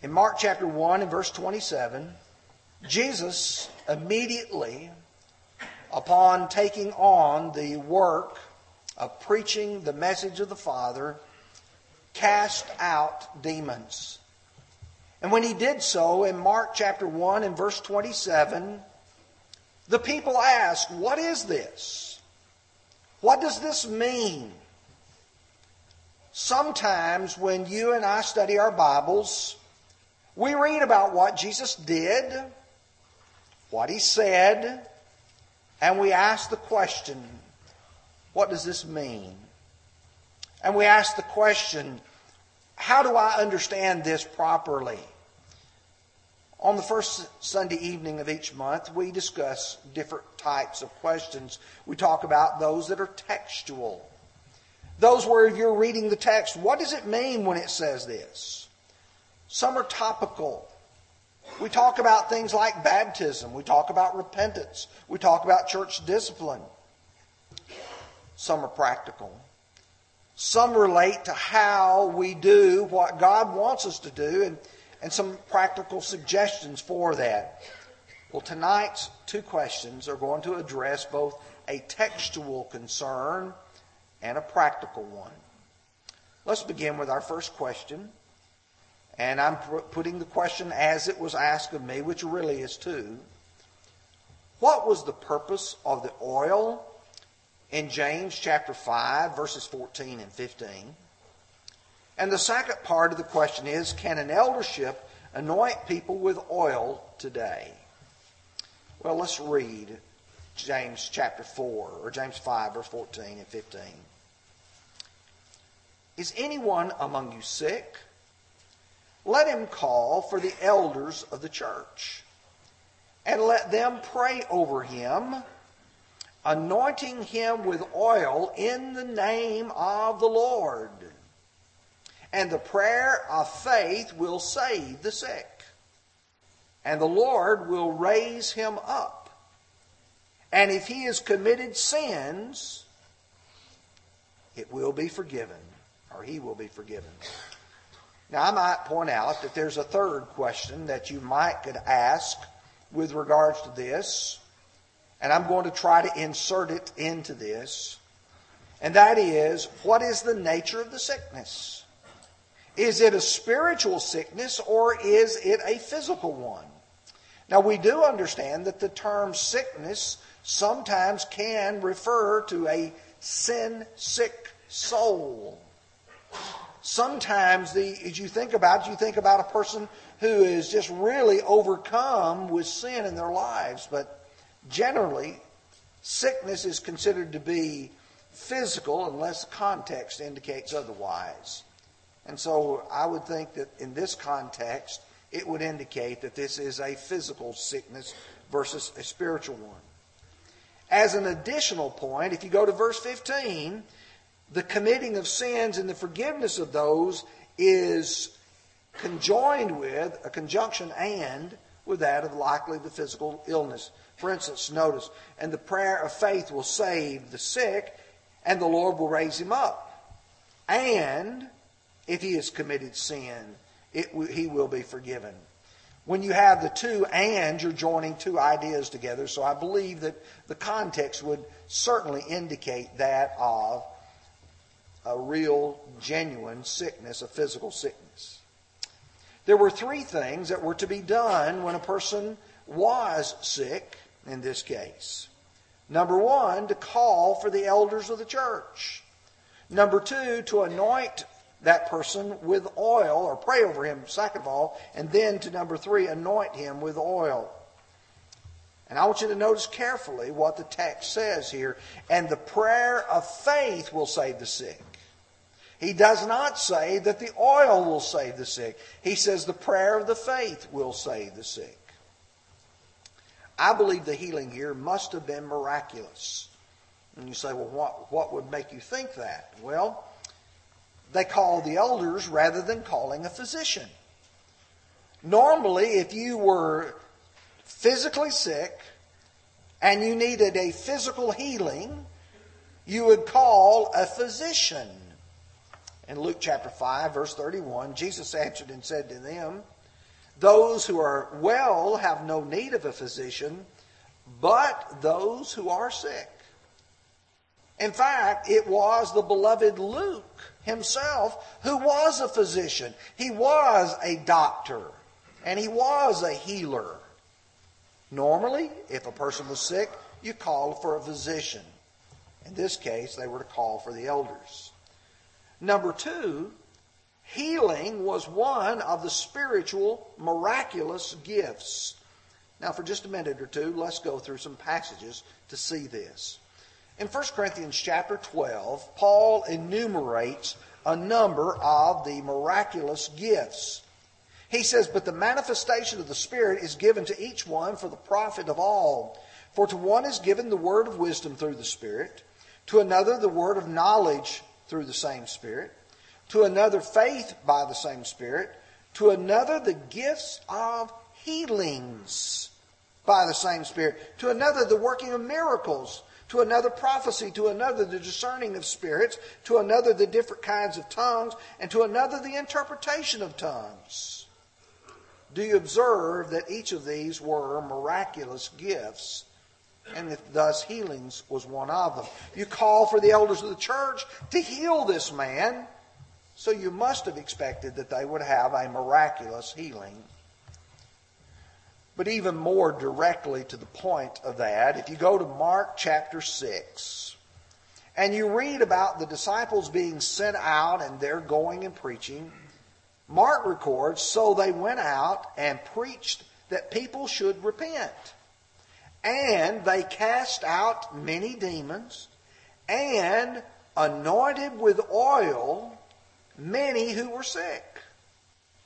In Mark chapter 1 and verse 27, Jesus immediately, upon taking on the work of preaching the message of the Father, cast out demons. And when he did so in Mark chapter 1 and verse 27, the people asked, What is this? What does this mean? Sometimes when you and I study our Bibles, we read about what Jesus did, what he said, and we ask the question, What does this mean? And we ask the question, How do I understand this properly? On the first Sunday evening of each month, we discuss different types of questions. We talk about those that are textual. Those where you're reading the text, what does it mean when it says this? Some are topical. We talk about things like baptism. We talk about repentance. We talk about church discipline. Some are practical. Some relate to how we do what God wants us to do and and some practical suggestions for that. Well, tonight's two questions are going to address both a textual concern and a practical one. Let's begin with our first question. And I'm putting the question as it was asked of me, which really is two. What was the purpose of the oil in James chapter 5, verses 14 and 15? And the second part of the question is Can an eldership anoint people with oil today? Well, let's read James chapter 4, or James 5, verse 14 and 15. Is anyone among you sick? Let him call for the elders of the church, and let them pray over him, anointing him with oil in the name of the Lord and the prayer of faith will save the sick. And the Lord will raise him up. And if he has committed sins, it will be forgiven, or he will be forgiven. Now, I might point out that there's a third question that you might could ask with regards to this, and I'm going to try to insert it into this. And that is, what is the nature of the sickness? Is it a spiritual sickness or is it a physical one? Now, we do understand that the term sickness sometimes can refer to a sin sick soul. Sometimes, the, as you think about it, you think about a person who is just really overcome with sin in their lives. But generally, sickness is considered to be physical unless the context indicates otherwise. And so I would think that in this context, it would indicate that this is a physical sickness versus a spiritual one. As an additional point, if you go to verse 15, the committing of sins and the forgiveness of those is conjoined with a conjunction and with that of likely the physical illness. For instance, notice, and the prayer of faith will save the sick, and the Lord will raise him up. And if he has committed sin, he will be forgiven. When you have the two and, you're joining two ideas together. So I believe that the context would certainly indicate that of a real, genuine sickness, a physical sickness. There were three things that were to be done when a person was sick, in this case. Number one, to call for the elders of the church. Number two, to anoint that person with oil, or pray over him, second of all, and then to number three, anoint him with oil. And I want you to notice carefully what the text says here. And the prayer of faith will save the sick. He does not say that the oil will save the sick. He says the prayer of the faith will save the sick. I believe the healing here must have been miraculous. And you say, well, what, what would make you think that? Well, they called the elders rather than calling a physician. Normally, if you were physically sick and you needed a physical healing, you would call a physician. In Luke chapter 5, verse 31, Jesus answered and said to them, Those who are well have no need of a physician, but those who are sick. In fact, it was the beloved Luke himself who was a physician. He was a doctor and he was a healer. Normally, if a person was sick, you called for a physician. In this case, they were to call for the elders. Number two, healing was one of the spiritual miraculous gifts. Now, for just a minute or two, let's go through some passages to see this. In 1 Corinthians chapter 12, Paul enumerates a number of the miraculous gifts. He says, But the manifestation of the Spirit is given to each one for the profit of all. For to one is given the word of wisdom through the Spirit, to another the word of knowledge through the same Spirit, to another faith by the same Spirit, to another the gifts of healings by the same Spirit, to another the working of miracles, to another prophecy, to another the discerning of spirits, to another the different kinds of tongues, and to another the interpretation of tongues. Do you observe that each of these were miraculous gifts? And that thus healings was one of them. You call for the elders of the church to heal this man, so you must have expected that they would have a miraculous healing but even more directly to the point of that, if you go to Mark chapter 6, and you read about the disciples being sent out and they're going and preaching, Mark records, so they went out and preached that people should repent. And they cast out many demons and anointed with oil many who were sick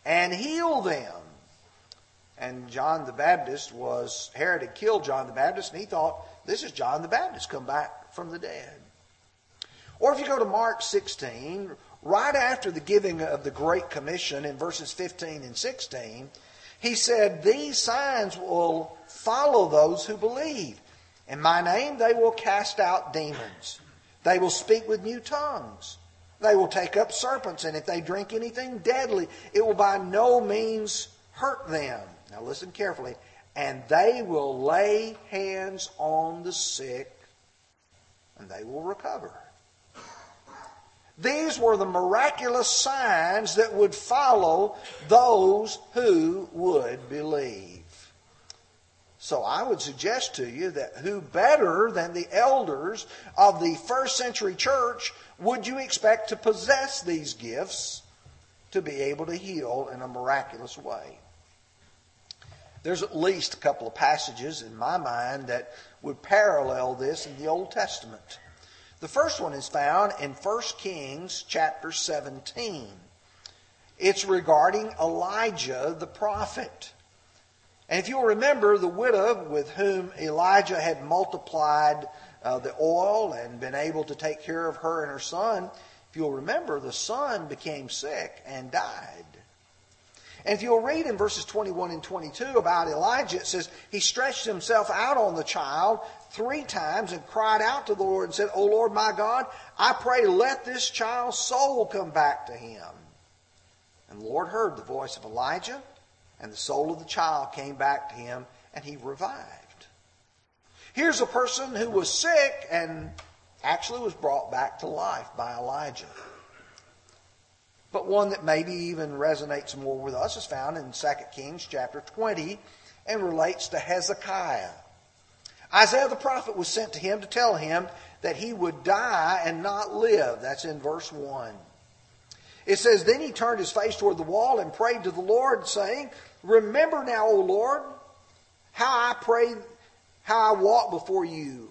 and healed them. And John the Baptist was, Herod had killed John the Baptist, and he thought, this is John the Baptist come back from the dead. Or if you go to Mark 16, right after the giving of the Great Commission in verses 15 and 16, he said, These signs will follow those who believe. In my name they will cast out demons. They will speak with new tongues. They will take up serpents, and if they drink anything deadly, it will by no means hurt them. Now listen carefully. And they will lay hands on the sick and they will recover. These were the miraculous signs that would follow those who would believe. So I would suggest to you that who better than the elders of the first century church would you expect to possess these gifts to be able to heal in a miraculous way? There's at least a couple of passages in my mind that would parallel this in the Old Testament. The first one is found in 1 Kings chapter 17. It's regarding Elijah the prophet. And if you'll remember, the widow with whom Elijah had multiplied uh, the oil and been able to take care of her and her son, if you'll remember, the son became sick and died. And if you'll read in verses 21 and 22 about Elijah, it says, He stretched himself out on the child three times and cried out to the Lord and said, O Lord my God, I pray let this child's soul come back to him. And the Lord heard the voice of Elijah, and the soul of the child came back to him, and he revived. Here's a person who was sick and actually was brought back to life by Elijah. But one that maybe even resonates more with us is found in 2 Kings chapter 20 and relates to Hezekiah. Isaiah the prophet was sent to him to tell him that he would die and not live. That's in verse 1. It says, Then he turned his face toward the wall and prayed to the Lord, saying, Remember now, O Lord, how I prayed, how I walked before you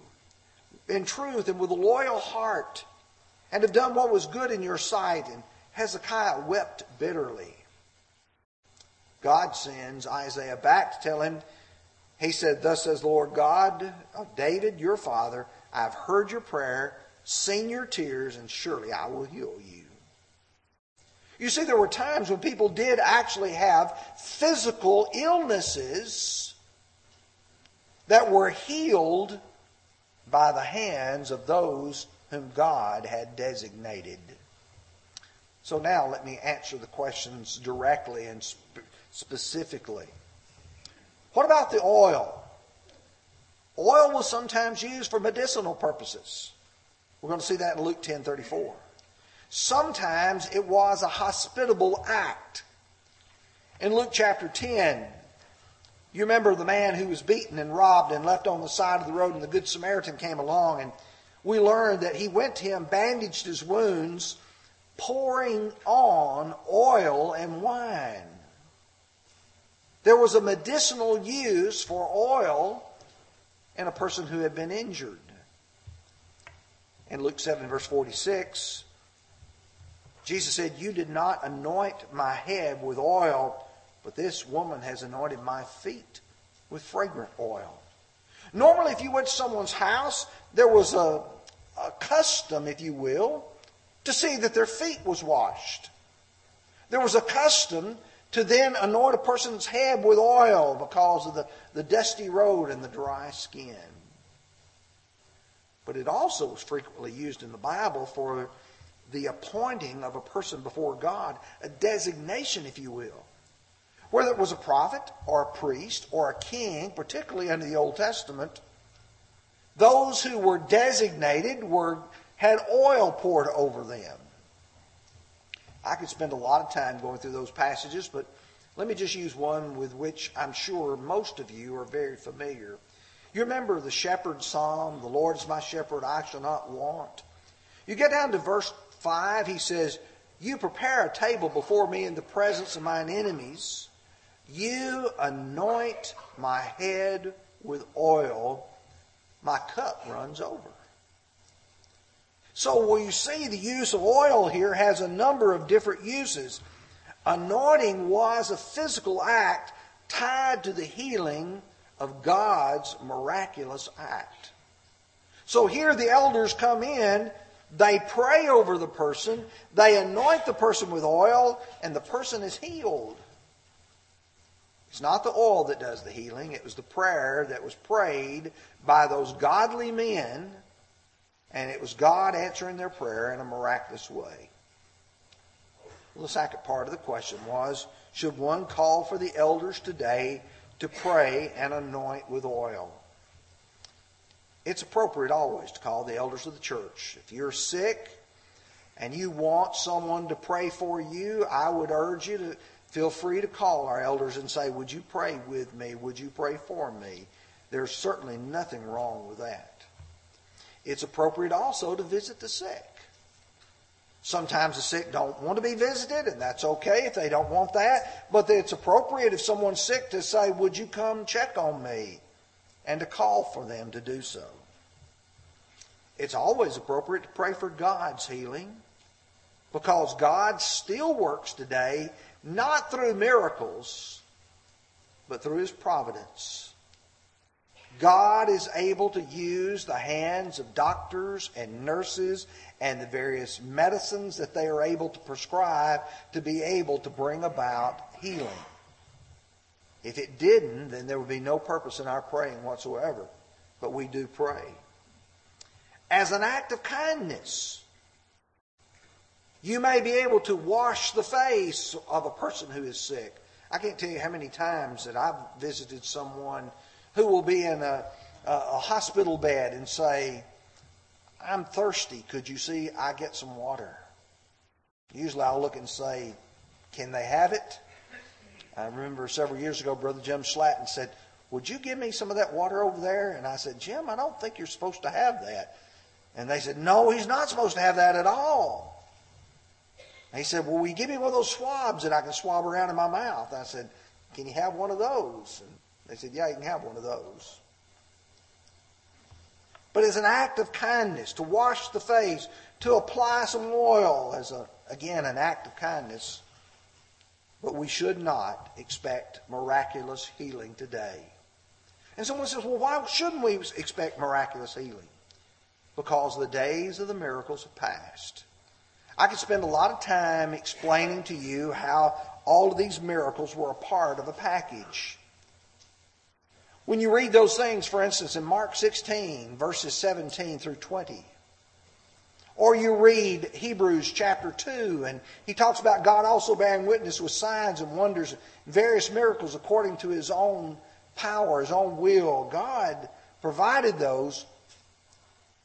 in truth and with a loyal heart, and have done what was good in your sight, and Hezekiah wept bitterly. God sends Isaiah back to tell him, he said, Thus says the Lord God of David, your father, I've heard your prayer, seen your tears, and surely I will heal you. You see, there were times when people did actually have physical illnesses that were healed by the hands of those whom God had designated. So now let me answer the questions directly and sp- specifically. What about the oil? Oil was sometimes used for medicinal purposes. We're going to see that in Luke 10 34. Sometimes it was a hospitable act. In Luke chapter 10, you remember the man who was beaten and robbed and left on the side of the road, and the Good Samaritan came along, and we learned that he went to him, bandaged his wounds, pouring on oil and wine. There was a medicinal use for oil in a person who had been injured. In Luke 7, verse 46, Jesus said, You did not anoint my head with oil but this woman has anointed my feet with fragrant oil. Normally, if you went to someone's house, there was a, a custom, if you will, to see that their feet was washed. There was a custom to then anoint a person's head with oil because of the, the dusty road and the dry skin. But it also was frequently used in the Bible for the appointing of a person before God, a designation, if you will whether it was a prophet or a priest or a king, particularly under the Old Testament, those who were designated were had oil poured over them. I could spend a lot of time going through those passages, but let me just use one with which I'm sure most of you are very familiar. You remember the shepherd psalm, the Lord is my shepherd, I shall not want. You get down to verse 5, he says, You prepare a table before me in the presence of mine enemies. You anoint my head with oil, my cup runs over. So, we see, the use of oil here has a number of different uses. Anointing was a physical act tied to the healing of God's miraculous act. So here the elders come in, they pray over the person, they anoint the person with oil, and the person is healed. It's not the oil that does the healing, it was the prayer that was prayed by those godly men, and it was God answering their prayer in a miraculous way. Well, the second part of the question was should one call for the elders today to pray and anoint with oil? It's appropriate always to call the elders of the church. If you're sick and you want someone to pray for you, I would urge you to feel free to call our elders and say, Would you pray with me? Would you pray for me? There's certainly nothing wrong with that. It's appropriate also to visit the sick. Sometimes the sick don't want to be visited, and that's okay if they don't want that. But it's appropriate if someone's sick to say, Would you come check on me? And to call for them to do so. It's always appropriate to pray for God's healing because God still works today not through miracles, but through his providence. God is able to use the hands of doctors and nurses and the various medicines that they are able to prescribe to be able to bring about healing. If it didn't, then there would be no purpose in our praying whatsoever. But we do pray. As an act of kindness, you may be able to wash the face of a person who is sick. I can't tell you how many times that I've visited someone who will be in a, a, hospital bed and say, I'm thirsty. Could you see I get some water? Usually I'll look and say, Can they have it? I remember several years ago, Brother Jim Slatton said, Would you give me some of that water over there? And I said, Jim, I don't think you're supposed to have that. And they said, No, he's not supposed to have that at all. And he said, Well, will you give me one of those swabs that I can swab around in my mouth? I said, Can you have one of those? And they said, Yeah, you can have one of those. But as an act of kindness, to wash the face, to apply some oil as a, again, an act of kindness. But we should not expect miraculous healing today. And someone says, well, why shouldn't we expect miraculous healing? Because the days of the miracles have passed. I could spend a lot of time explaining to you how all of these miracles were a part of a package. When you read those things, for instance, in Mark 16, verses 17 through 20, Or you read Hebrews chapter 2, and he talks about God also bearing witness with signs and wonders, various miracles according to his own power, his own will. God provided those.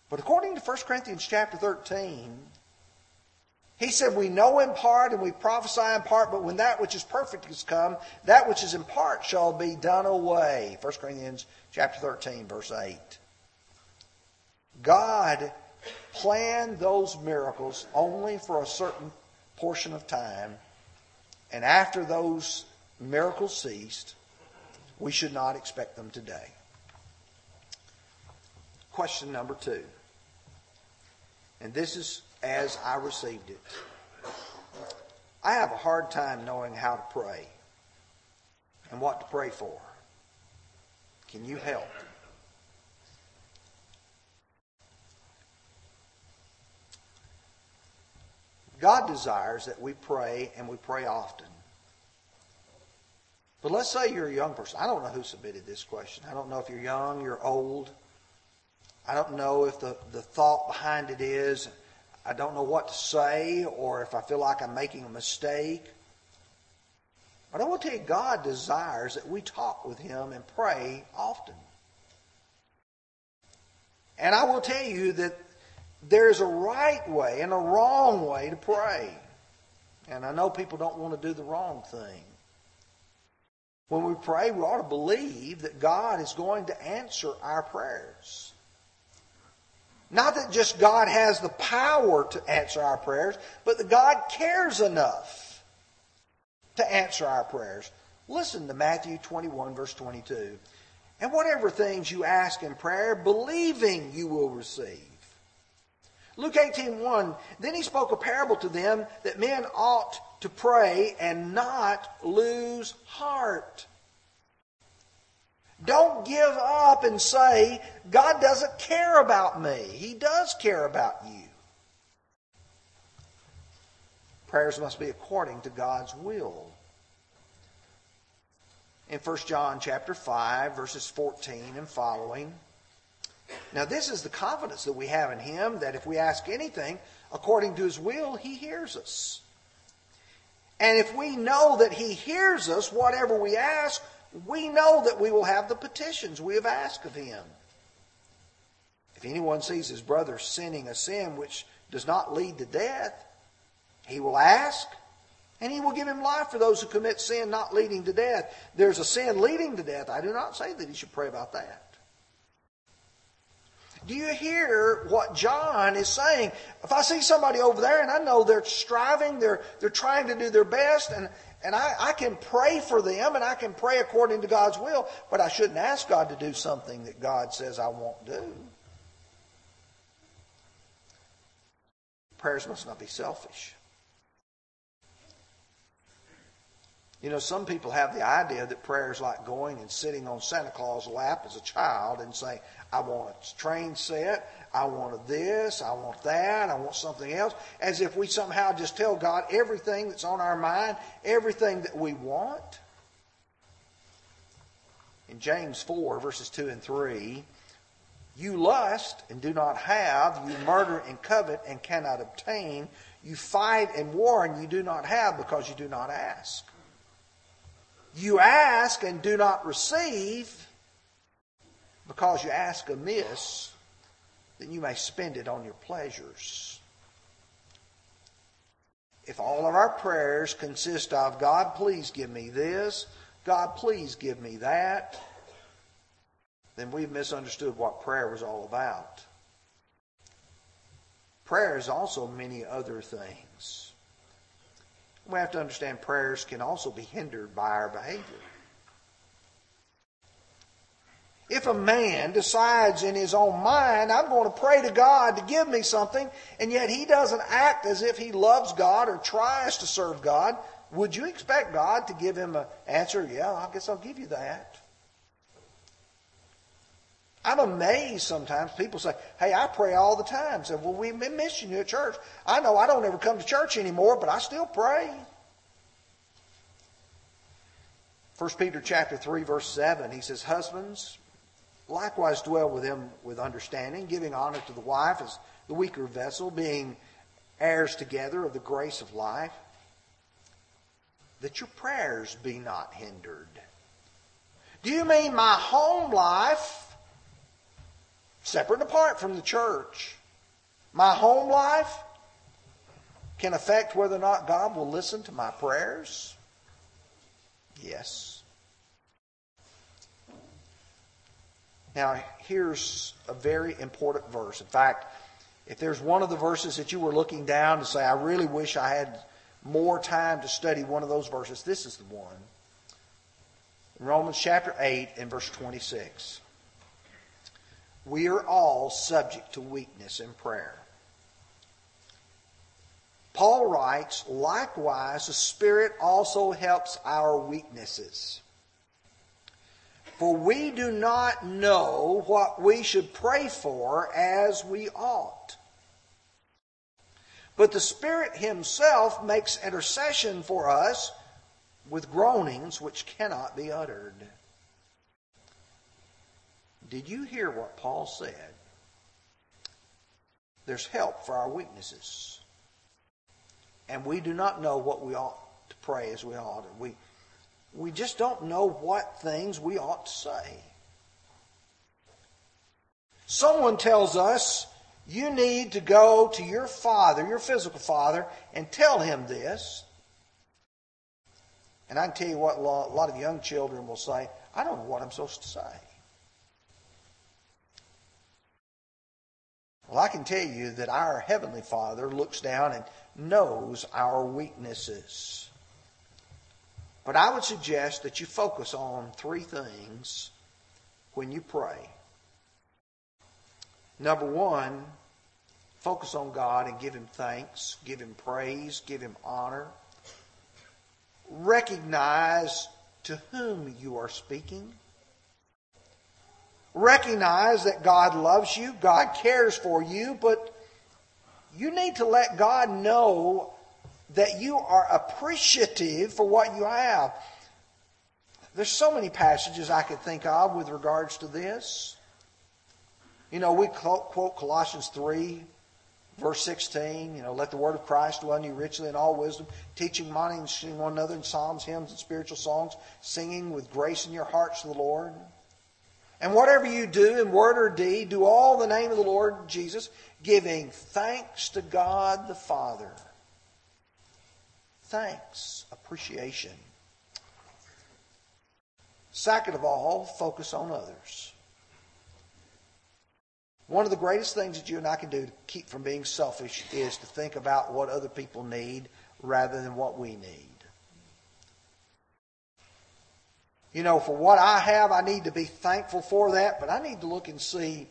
But according to 1 Corinthians chapter 13, he said, We know in part and we prophesy in part, but when that which is perfect has come, that which is in part shall be done away. 1 Corinthians chapter 13, verse 8. God planned those miracles only for a certain portion of time, and after those miracles ceased, we should not expect them today. Question number two. And this is as I received it. I have a hard time knowing how to pray and what to pray for. Can you help? God desires that we pray and we pray often. But let's say you're a young person. I don't know who submitted this question. I don't know if you're young, you're old. I don't know if the, the thought behind it is I don't know what to say or if I feel like I'm making a mistake. But I want to tell you, God desires that we talk with Him and pray often. And I will tell you that there's a right way and a wrong way to pray. And I know people don't want to do the wrong thing. When we pray, we ought to believe that God is going to answer our prayers. Not that just God has the power to answer our prayers, but that God cares enough to answer our prayers. Listen to Matthew 21, verse 22. And whatever things you ask in prayer, believing you will receive. Luke 18, 1, then he spoke a parable to them that men ought to pray and not lose heart. Don't give up and say, God doesn't care about me. He does care about you. Prayers must be according to God's will. In 1 John chapter 5, verses 14 and following. Now, this is the confidence that we have in Him that if we ask anything according to His will, He hears us. And if we know that He hears us, whatever we ask, we know that we will have the petitions we have asked of him. If anyone sees his brother sinning a sin which does not lead to death, he will ask, and he will give him life for those who commit sin not leading to death. There's a sin leading to death. I do not say that he should pray about that. Do you hear what John is saying? If I see somebody over there and I know they're striving, they're, they're trying to do their best, and, and I, I can pray for them and I can pray according to God's will, but I shouldn't ask God to do something that God says I won't do. Prayers must not be selfish. You know, some people have the idea that prayer is like going and sitting on Santa Claus' lap as a child and saying, I want a train set, I want this, I want that, I want something else, as if we somehow just tell God everything that's on our mind, everything that we want. In James 4, verses 2 and 3, you lust and do not have, you murder and covet and cannot obtain, you fight and war and you do not have because you do not ask. You ask and do not receive because you ask amiss, then you may spend it on your pleasures. If all of our prayers consist of, God, please give me this, God, please give me that, then we've misunderstood what prayer was all about. Prayer is also many other things. We have to understand prayers can also be hindered by our behavior. If a man decides in his own mind, I'm going to pray to God to give me something, and yet he doesn't act as if he loves God or tries to serve God, would you expect God to give him an answer? Yeah, I guess I'll give you that. I'm amazed sometimes. People say, Hey, I pray all the time. Say, Well, we've been missing you at church. I know I don't ever come to church anymore, but I still pray. 1 Peter chapter 3, verse 7, he says, Husbands, likewise dwell with them with understanding, giving honor to the wife as the weaker vessel, being heirs together of the grace of life, that your prayers be not hindered. Do you mean my home life, separate and apart from the church, my home life can affect whether or not God will listen to my prayers? Yes. Now, here's a very important verse. In fact, if there's one of the verses that you were looking down to say, I really wish I had more time to study one of those verses, this is the one. Romans chapter 8 and verse 26. We are all subject to weakness in prayer. Paul writes, likewise, the Spirit also helps our weaknesses. For we do not know what we should pray for as we ought. But the Spirit Himself makes intercession for us with groanings which cannot be uttered. Did you hear what Paul said? There's help for our weaknesses. And we do not know what we ought to pray as we ought. We, we just don't know what things we ought to say. Someone tells us you need to go to your father, your physical father, and tell him this. And I can tell you what a lot of young children will say I don't know what I'm supposed to say. Well, I can tell you that our Heavenly Father looks down and knows our weaknesses. But I would suggest that you focus on three things when you pray. Number one, focus on God and give Him thanks, give Him praise, give Him honor. Recognize to whom you are speaking. Recognize that God loves you, God cares for you, but you need to let God know that you are appreciative for what you have. There's so many passages I could think of with regards to this. You know, we quote Colossians 3, verse 16. You know, let the word of Christ dwell in you richly in all wisdom, teaching, and admonishing one another in psalms, hymns, and spiritual songs, singing with grace in your hearts to the Lord. And whatever you do in word or deed, do all in the name of the Lord Jesus, giving thanks to God the Father. Thanks, appreciation. Second of all, focus on others. One of the greatest things that you and I can do to keep from being selfish is to think about what other people need rather than what we need. You know, for what I have, I need to be thankful for that, but I need to look and see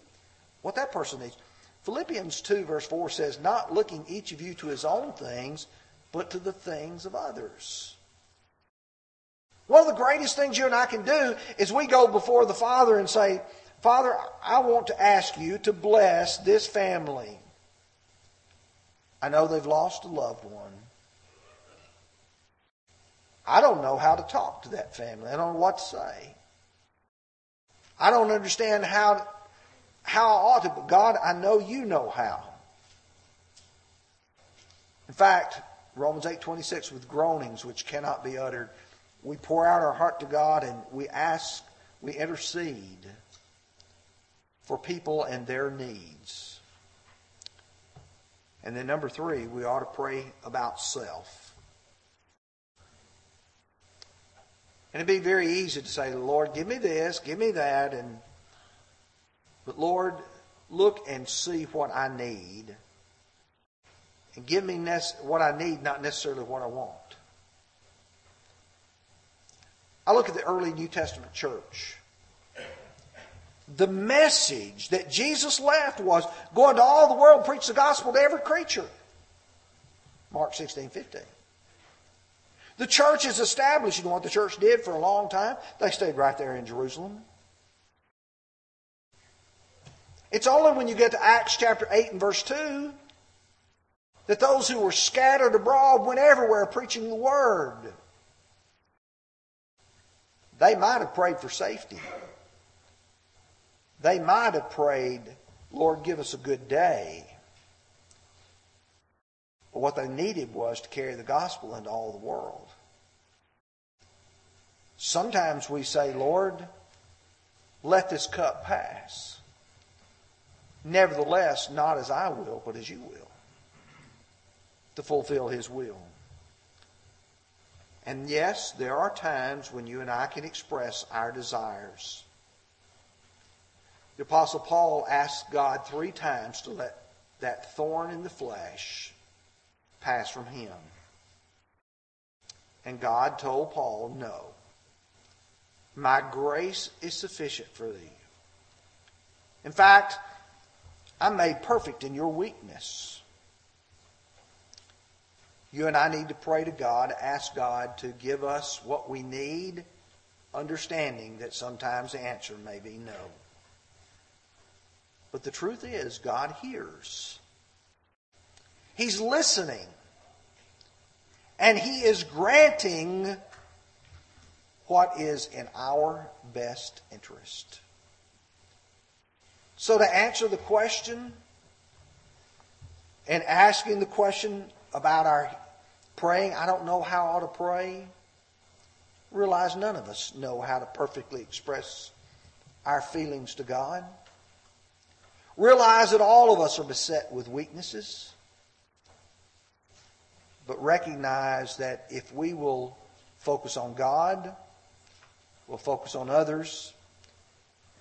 what that person needs. Philippians 2, verse 4 says, Not looking each of you to his own things, but to the things of others. One of the greatest things you and I can do is we go before the Father and say, Father, I want to ask you to bless this family. I know they've lost a loved one. I don't know how to talk to that family. I don't know what to say. I don't understand how, how I ought to, but God, I know you know how. In fact, Romans 8:26 with groanings which cannot be uttered, we pour out our heart to God and we ask, we intercede for people and their needs. And then number 3, we ought to pray about self. And it'd be very easy to say, Lord, give me this, give me that, and but Lord, look and see what I need. And give me what I need, not necessarily what I want. I look at the early New Testament church. The message that Jesus left was go into all the world, preach the gospel to every creature. Mark 16, 15. The church is established. You know what the church did for a long time? They stayed right there in Jerusalem. It's only when you get to Acts chapter 8 and verse 2 that those who were scattered abroad went everywhere preaching the word. They might have prayed for safety. They might have prayed, Lord, give us a good day. But what they needed was to carry the gospel into all the world. Sometimes we say, Lord, let this cup pass. Nevertheless, not as I will, but as you will. To fulfill his will. And yes, there are times when you and I can express our desires. The Apostle Paul asked God three times to let that thorn in the flesh pass from him. And God told Paul, No. My grace is sufficient for thee. In fact, I'm made perfect in your weakness. You and I need to pray to God, ask God to give us what we need, understanding that sometimes the answer may be no. But the truth is, God hears. He's listening. And He is granting what is in our best interest. So, to answer the question and asking the question about our praying, I don't know how I ought to pray, realize none of us know how to perfectly express our feelings to God. Realize that all of us are beset with weaknesses. But recognize that if we will focus on God, we'll focus on others,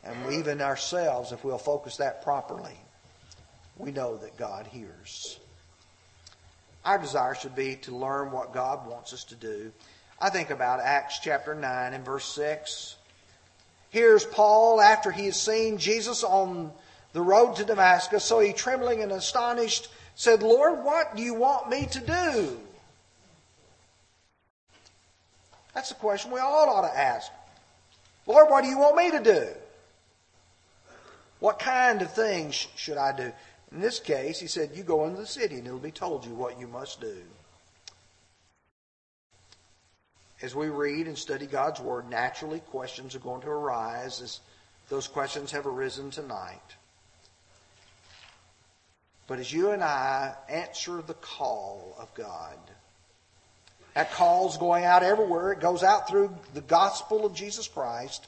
and even ourselves, if we'll focus that properly, we know that God hears. Our desire should be to learn what God wants us to do. I think about Acts chapter 9 and verse 6. Here's Paul after he has seen Jesus on the road to Damascus. So he, trembling and astonished, said, Lord, what do you want me to do? That's the question we all ought to ask. Lord, what do you want me to do? What kind of things should I do? In this case, he said, You go into the city and it'll be told you what you must do. As we read and study God's Word, naturally questions are going to arise as those questions have arisen tonight. But as you and I answer the call of God, that call's going out everywhere. It goes out through the gospel of Jesus Christ.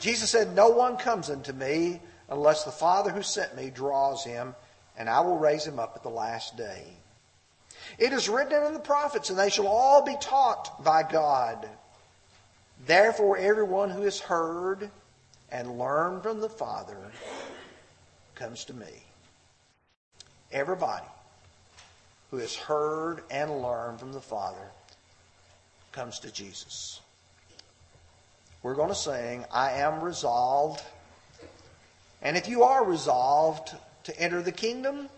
Jesus said, No one comes unto me unless the Father who sent me draws him, and I will raise him up at the last day. It is written in the prophets, and they shall all be taught by God. Therefore, everyone who has heard and learned from the Father comes to me. Everybody who has heard and learned from the Father comes to Jesus. We're going to sing, I am resolved. And if you are resolved to enter the kingdom,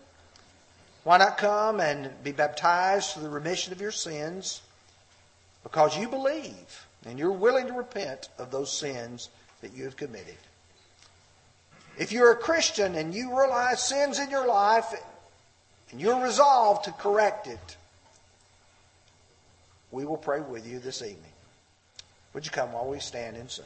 why not come and be baptized for the remission of your sins because you believe and you're willing to repent of those sins that you have committed? If you're a Christian and you realize sins in your life and you're resolved to correct it, we will pray with you this evening. Would you come while we stand and sing?